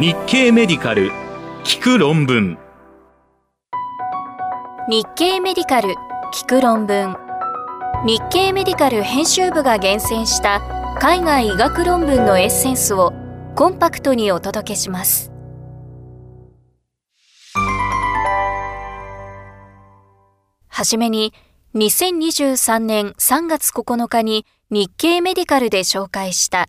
日経メディカル聞く論文。日経メディカル聞く論文。日経メディカル編集部が厳選した海外医学論文のエッセンスをコンパクトにお届けします。はじめに2023年3月9日に日経メディカルで紹介した。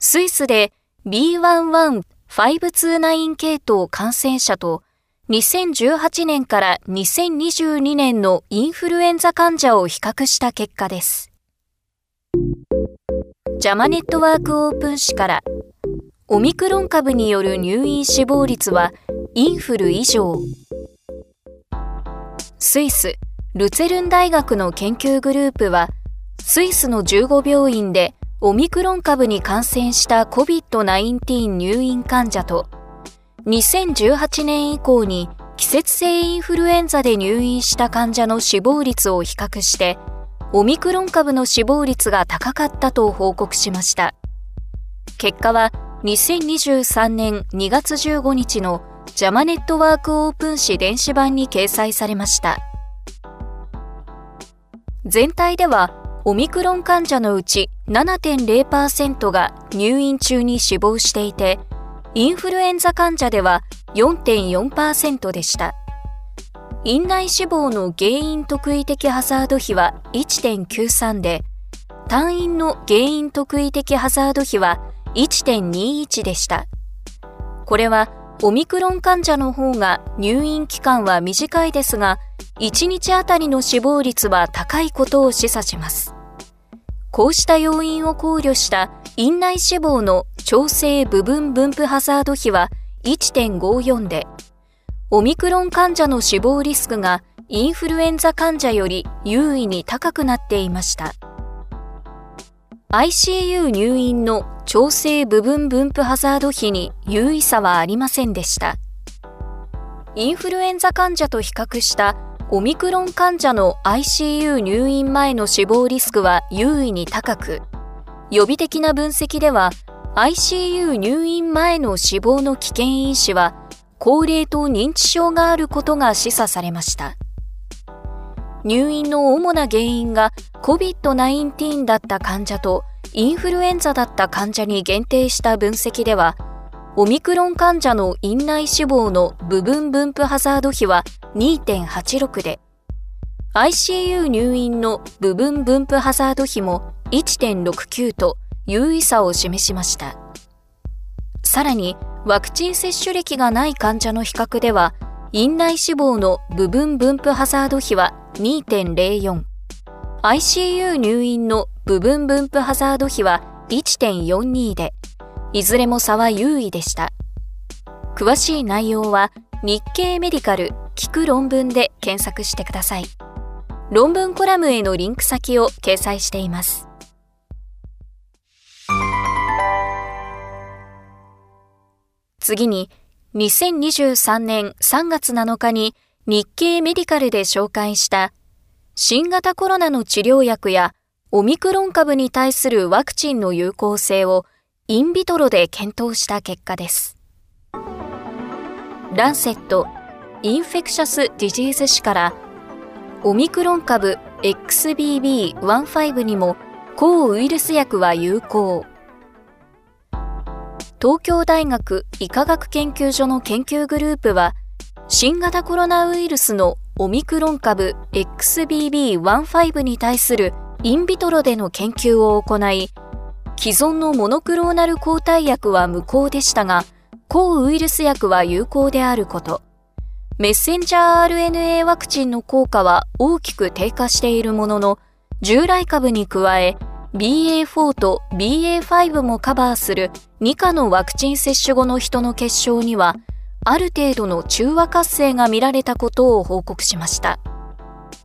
スイスで B11 529系統感染者と2018年から2022年のインフルエンザ患者を比較した結果です。ジャマネットワークオープン誌からオミクロン株による入院死亡率はインフル以上。スイス、ルツェルン大学の研究グループはスイスの15病院でオミクロン株に感染した COVID-19 入院患者と2018年以降に季節性インフルエンザで入院した患者の死亡率を比較してオミクロン株の死亡率が高かったと報告しました。結果は2023年2月15日のジャマネットワークオープン誌電子版に掲載されました。全体ではオミクロン患者のうち7.0%が入院中に死亡していて、インフルエンザ患者では4.4%でした。院内死亡の原因特異的ハザード比は1.93で、退院の原因特異的ハザード比は1.21でした。これはオミクロン患者の方が入院期間は短いですが、1日あたりの死亡率は高いことを示唆します。こうした要因を考慮した院内死亡の調整部分分布ハザード比は1.54で、オミクロン患者の死亡リスクがインフルエンザ患者より優位に高くなっていました。ICU 入院の調整部分分布ハザード比に優位差はありませんでした。インフルエンザ患者と比較したオミクロン患者の ICU 入院前の死亡リスクは優位に高く、予備的な分析では ICU 入院前の死亡の危険因子は高齢と認知症があることが示唆されました。入院の主な原因が COVID-19 だった患者とインフルエンザだった患者に限定した分析では、オミクロン患者の院内死亡の部分分布ハザード比は2.86で、ICU 入院の部分分布ハザード比も1.69と優位差を示しました。さらに、ワクチン接種歴がない患者の比較では、院内死亡の部分分布ハザード比は2.04、ICU 入院の部分分布ハザード比は1.42で、いずれも差は優位でした。詳しい内容は日経メディカル聞く論文で検索してください。論文コラムへのリンク先を掲載しています。次に、2023年3月7日に日経メディカルで紹介した新型コロナの治療薬やオミクロン株に対するワクチンの有効性を in vitro で検討した結果です。 Lancet Infectious Diseases 誌からオミクロン株 XBB.1.5 にも抗ウイルス薬は有効。東京大学医科学研究所の研究グループは新型コロナウイルスのオミクロン株 XBB.1.5 に対するインビトロでの研究を行い既存のモノクローナル抗体薬は無効でしたが、抗ウイルス薬は有効であること。メッセンジャー RNA ワクチンの効果は大きく低下しているものの、従来株に加え、BA4 と BA5 もカバーする2価のワクチン接種後の人の血漿には、ある程度の中和活性が見られたことを報告しました。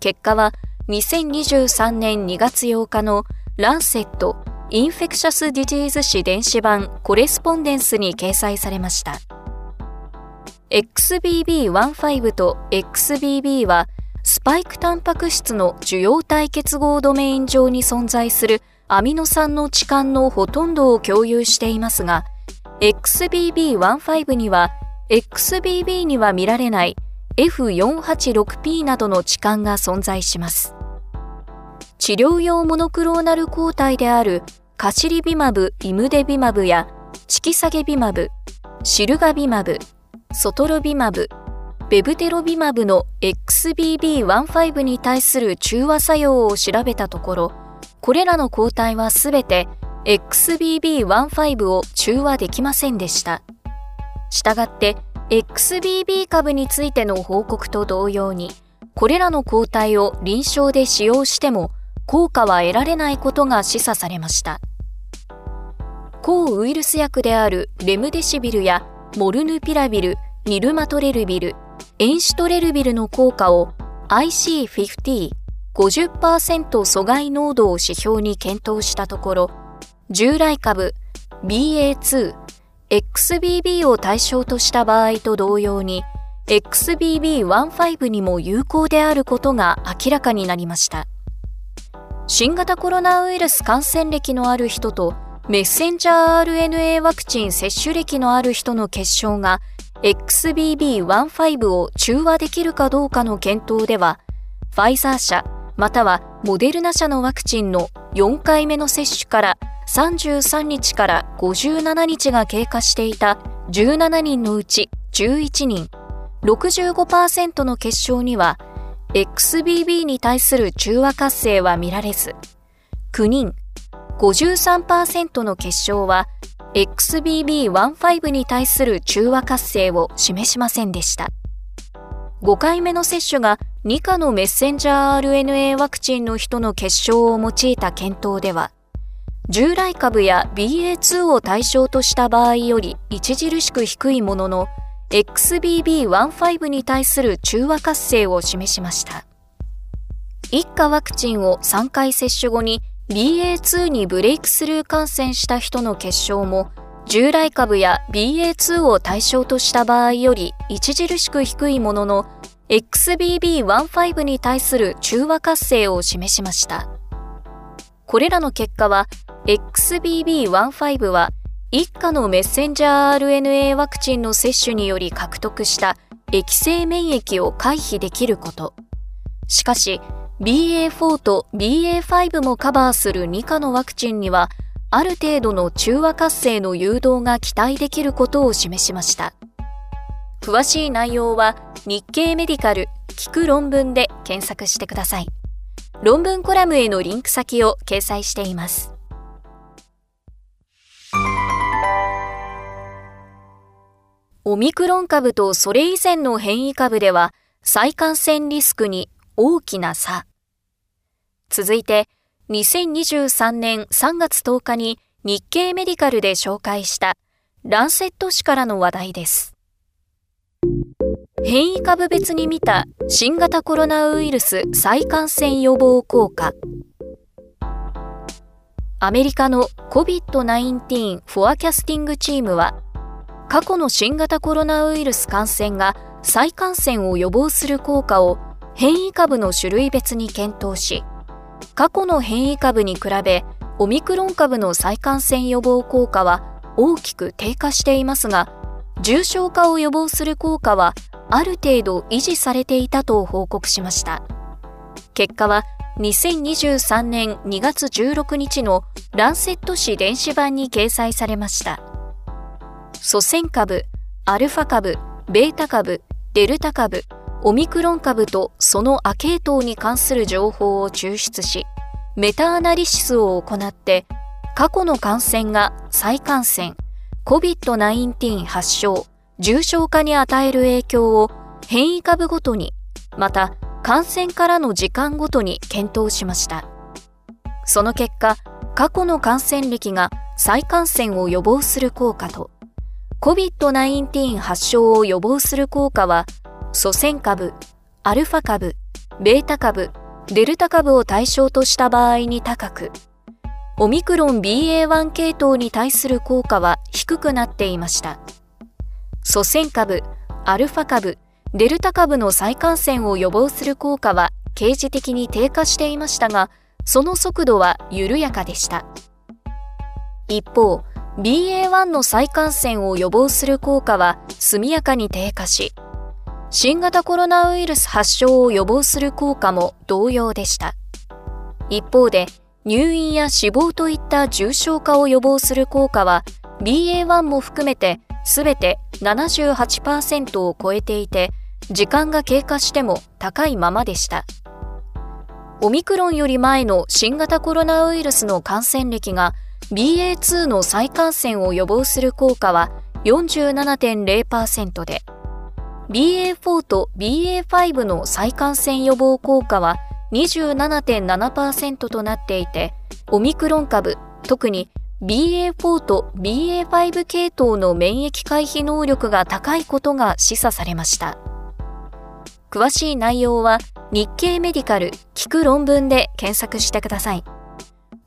結果は2023年2月8日の Lancet Infectious Diseases 誌電子版 Correspondence に掲載されました。XBB.1.5 と XBB はスパイクタンパク質の受容体結合ドメイン上に存在するアミノ酸の置換のほとんどを共有していますが、XBB.1.5 には XBB には見られない F486P などの置換が存在します。治療用モノクローナル抗体であるカシリビマブ、イムデビマブやチキサゲビマブ、シルガビマブ、ソトロビマブ、ベブテロビマブの XBB.1.5 に対する中和作用を調べたところ、これらの抗体はすべて XBB.1.5 を中和できませんでした。したがって XBB 株についての報告と同様に、これらの抗体を臨床で使用しても効果は得られないことが示唆されました。抗ウイルス薬であるレムデシビルやモルヌピラビル、ニルマトレルビル、エンシトレルビルの効果を IC50 50%阻害濃度を指標に検討したところ、従来株 BA2、XBB を対象とした場合と同様に、XBB.1.5 にも有効であることが明らかになりました。新型コロナウイルス感染歴のある人とメッセンジャー RNA ワクチン接種歴のある人の結晶が XBB.1.5 を中和できるかどうかの検討では、ファイザー社またはモデルナ社のワクチンの4回目の接種から33日から57日が経過していた17人のうち11人、65%の結晶には XBB に対する中和活性は見られず、9人、53%の結晶は XBB.1.5 に対する中和活性を示しませんでした。5回目の接種が2価のメッセンジャー RNA ワクチンの人の結晶を用いた検討では、従来株や BA.2 を対象とした場合より著しく低いものの XBB.1.5 に対する中和活性を示しました。一価ワクチンを3回接種後に BA.2 にブレイクスルー感染した人の結晶も従来株や BA.2 を対象とした場合より著しく低いものの XBB.1.5 に対する中和活性を示しました。これらの結果は XBB.1.5 は一家のメッセンジャー RNA ワクチンの接種により獲得した液性免疫を回避できること。しかし、BA.4 と BA.5 もカバーする2価のワクチンには、ある程度の中和活性の誘導が期待できることを示しました。詳しい内容は日経メディカル聞く論文で検索してください。論文コラムへのリンク先を掲載しています。オミクロン株とそれ以前の変異株では再感染リスクに大きな差。続いて、2023年3月10日に日経メディカルで紹介した Lancet 誌からの話題です。変異株別に見た新型コロナウイルス再感染予防効果。アメリカの COVID-19 Forecasting Team は、過去の新型コロナウイルス感染が再感染を予防する効果を変異株の種類別に検討し、過去の変異株に比べオミクロン株の再感染予防効果は大きく低下していますが、重症化を予防する効果はある程度維持されていたと報告しました。結果は2023年2月16日のランセット誌電子版に掲載されました。祖先株、アルファ株、ベータ株、デルタ株、オミクロン株とその亜系統に関する情報を抽出し、メタアナリシスを行って過去の感染が再感染、COVID-19 発症、重症化に与える影響を変異株ごとに、また感染からの時間ごとに検討しました。その結果、過去の感染歴が再感染を予防する効果と、COVID-19 発症を予防する効果は、祖先株、アルファ株、ベータ株、デルタ株を対象とした場合に高く、オミクロン BA.1 系統に対する効果は低くなっていました。祖先株、アルファ株、デルタ株の再感染を予防する効果は刑事的に低下していましたが、その速度は緩やかでした。一方、BA.1 の再感染を予防する効果は速やかに低下し、新型コロナウイルス発症を予防する効果も同様でした。一方で、入院や死亡といった重症化を予防する効果は BA.1 も含めてすべて78%を超えていて、時間が経過しても高いままでした。オミクロンより前の新型コロナウイルスの感染歴が BA.2 の再感染を予防する効果は47.0%で、BA.4 と BA.5 の再感染予防効果は27.7%となっていて、オミクロン株、特に BA.4 と BA.5 系統の免疫回避能力が高いことが示唆されました。詳しい内容は日経メディカル聞く論文で検索してください。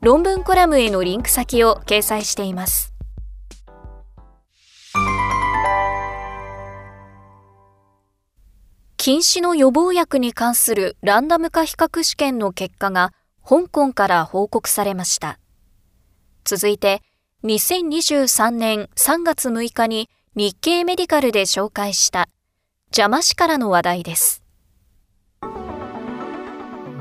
論文コラムへのリンク先を掲載しています。禁止の予防薬に関するランダム化比較試験の結果が香港から報告されました。続いて、2023年3月6日に日経メディカルで紹介した邪魔しからの話題です。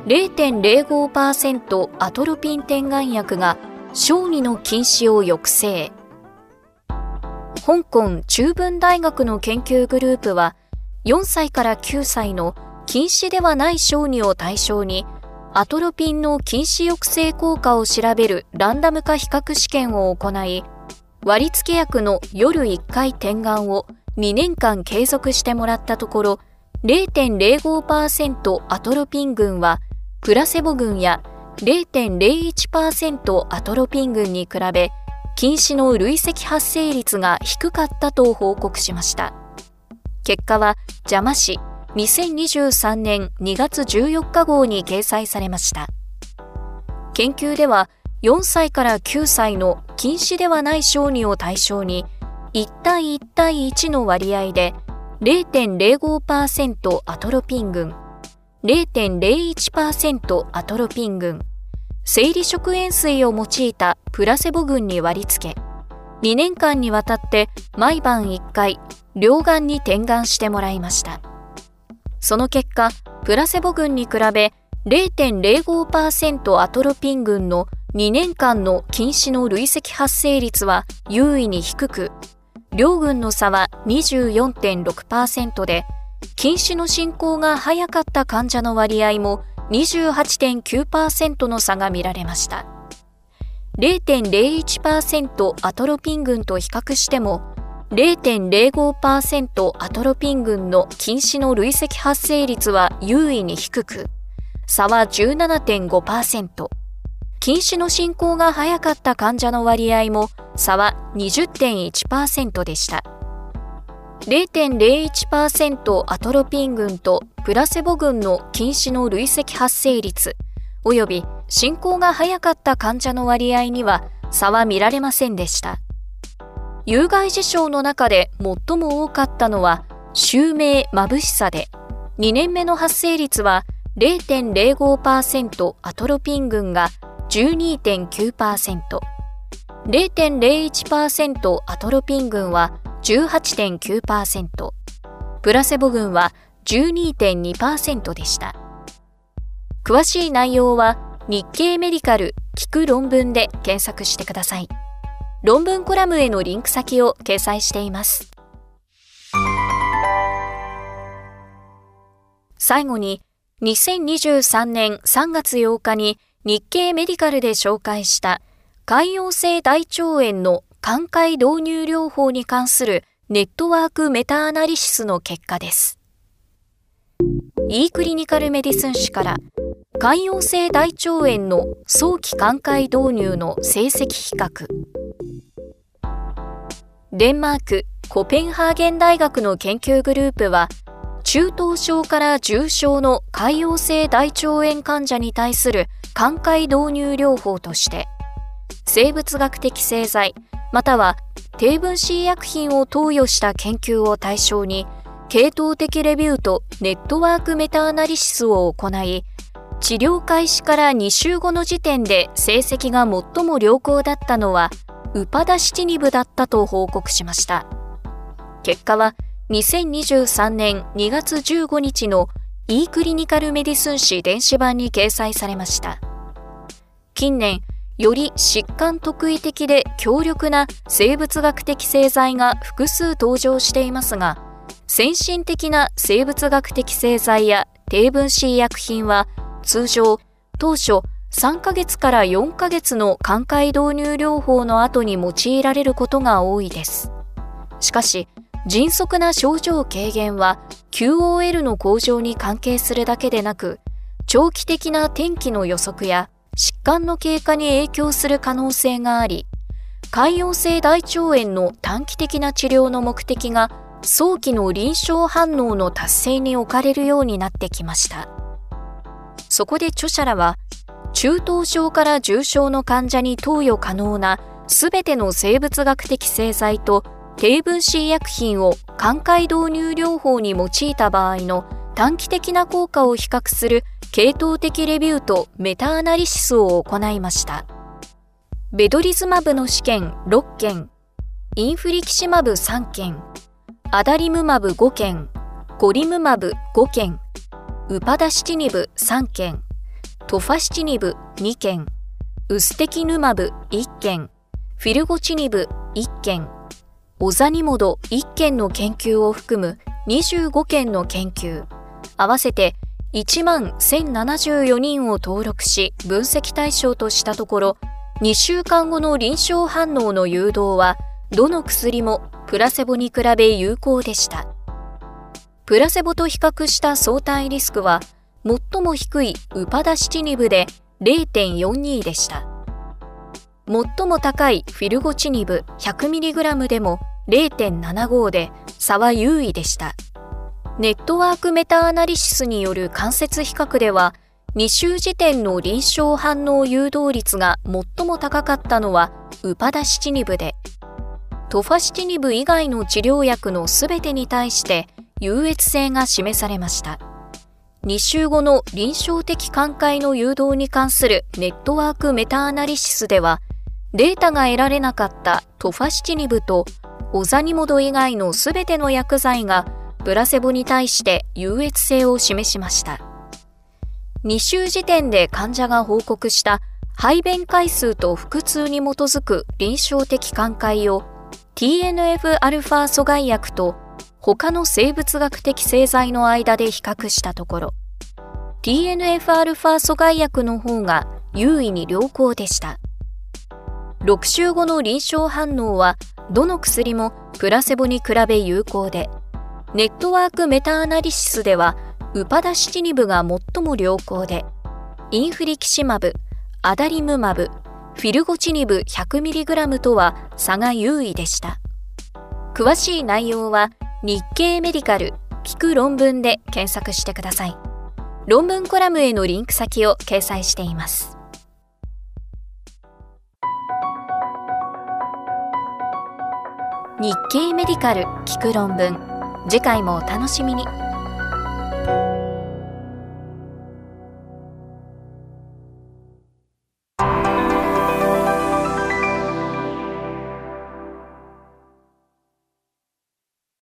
0.05%アトロピン点眼薬が小児の禁止を抑制。香港中文大学の研究グループは4歳から9歳の禁止ではない小児を対象にアトロピンの禁止抑制効果を調べるランダム化比較試験を行い割付薬の夜1回点眼を2年間継続してもらったところ0.05%アトロピン群はプラセボ群や0.01%アトロピン群に比べ禁止の累積発生率が低かったと報告しました。結果は邪魔し2023年2月14日号に掲載されました。研究では4歳から9歳の禁止ではない小児を対象に1対1対1の割合で0.05%アトロピン群、0.01%アトロピン群、生理食塩水を用いたプラセボ群に割り付け、2年間にわたって毎晩1回両眼に点眼してもらいました。その結果、プラセボ群に比べ0.05%アトロピン群の2年間の禁止の累積発生率は優位に低く、両群の差は24.6%で、禁止の進行が早かった患者の割合も28.9%の差が見られました。0.01%アトロピン群と比較しても0.05%アトロピン群の禁止の累積発生率は優位に低く、差は17.5%。禁止の進行が早かった患者の割合も差は20.1%でした。0.01%アトロピン群とプラセボ群の禁止の累積発生率、及び進行が早かった患者の割合には差は見られませんでした。有害事象の中で最も多かったのは、襲名眩しさで、2年目の発生率は0.05%アトロピン群が12.9%、0.01%アトロピン群は18.9%、プラセボ群は12.2%でした。詳しい内容は日経メディカル聞く論文で検索してください。論文コラムへのリンク先を掲載しています。最後に、2023年3月8日に日経メディカルで紹介した潰瘍性大腸炎の寛解導入療法に関するネットワークメタアナリシスの結果です。E クリニカルメディスン誌から潰瘍性大腸炎の早期寛解導入の成績比較。デンマークコペンハーゲン大学の研究グループは中等症から重症の潰瘍性大腸炎患者に対する寛解導入療法として生物学的製剤または低分子医薬品を投与した研究を対象に系統的レビューとネットワークメタアナリシスを行い治療開始から2週後の時点で成績が最も良好だったのはウパダシティニブだったと報告しました。結果は2023年2月15日の e クリニカルメディスン誌電子版に掲載されました。近年、より疾患特異的で強力な生物学的製剤が複数登場していますが、先進的な生物学的製剤や低分子医薬品は通常当初3ヶ月から4ヶ月の寛解導入療法の後に用いられることが多いです。しかし、迅速な症状軽減は QOL の向上に関係するだけでなく、長期的な天気の予測や疾患の経過に影響する可能性があり、潰瘍性大腸炎の短期的な治療の目的が早期の臨床反応の達成に置かれるようになってきました。そこで著者らは、中等症から重症の患者に投与可能なすべての生物学的製剤と低分子医薬品を寛解導入療法に用いた場合の短期的な効果を比較する系統的レビューとメタアナリシスを行いました。ベドリズマブの試験6件、インフリキシマブ3件、アダリムマブ5件、コリムマブ5件、ウパダシティニブ3件、トファシチニブ2件、ウステキヌマブ1件、フィルゴチニブ1件、オザニモド1件の研究を含む25件の研究、合わせて1万1074人を登録し分析対象としたところ、2週間後の臨床反応の誘導は、どの薬もプラセボに比べ有効でした。プラセボと比較した相対リスクは、最も低いウパダシチニブで0.42でした。最も高いフィルゴチニブ 100mg でも0.75で差は優位でした。ネットワークメタアナリシスによる間接比較では、2週時点の臨床反応誘導率が最も高かったのはウパダシチニブで、トファシチニブ以外の治療薬のすべてに対して優越性が示されました。2週後の臨床的寛解の誘導に関するネットワークメタアナリシスでは、データが得られなかったトファシチニブとオザニモド以外のすべての薬剤がプラセボに対して優越性を示しました。2週時点で患者が報告した排便回数と腹痛に基づく臨床的寛解を TNF-α 阻害薬と他の生物学的製剤の間で比較したところ、TNF-α 阻害薬の方が優位に良好でした。6週後の臨床反応は、どの薬もプラセボに比べ有効で、ネットワークメタアナリシスでは、ウパダシチニブが最も良好で、インフリキシマブ、アダリムマブ、フィルゴチニブ 100mg とは差が優位でした。詳しい内容は日経メディカル聞く論文で検索してください。論文コラムへのリンク先を掲載しています。日経メディカル聞く論文次回もお楽しみに。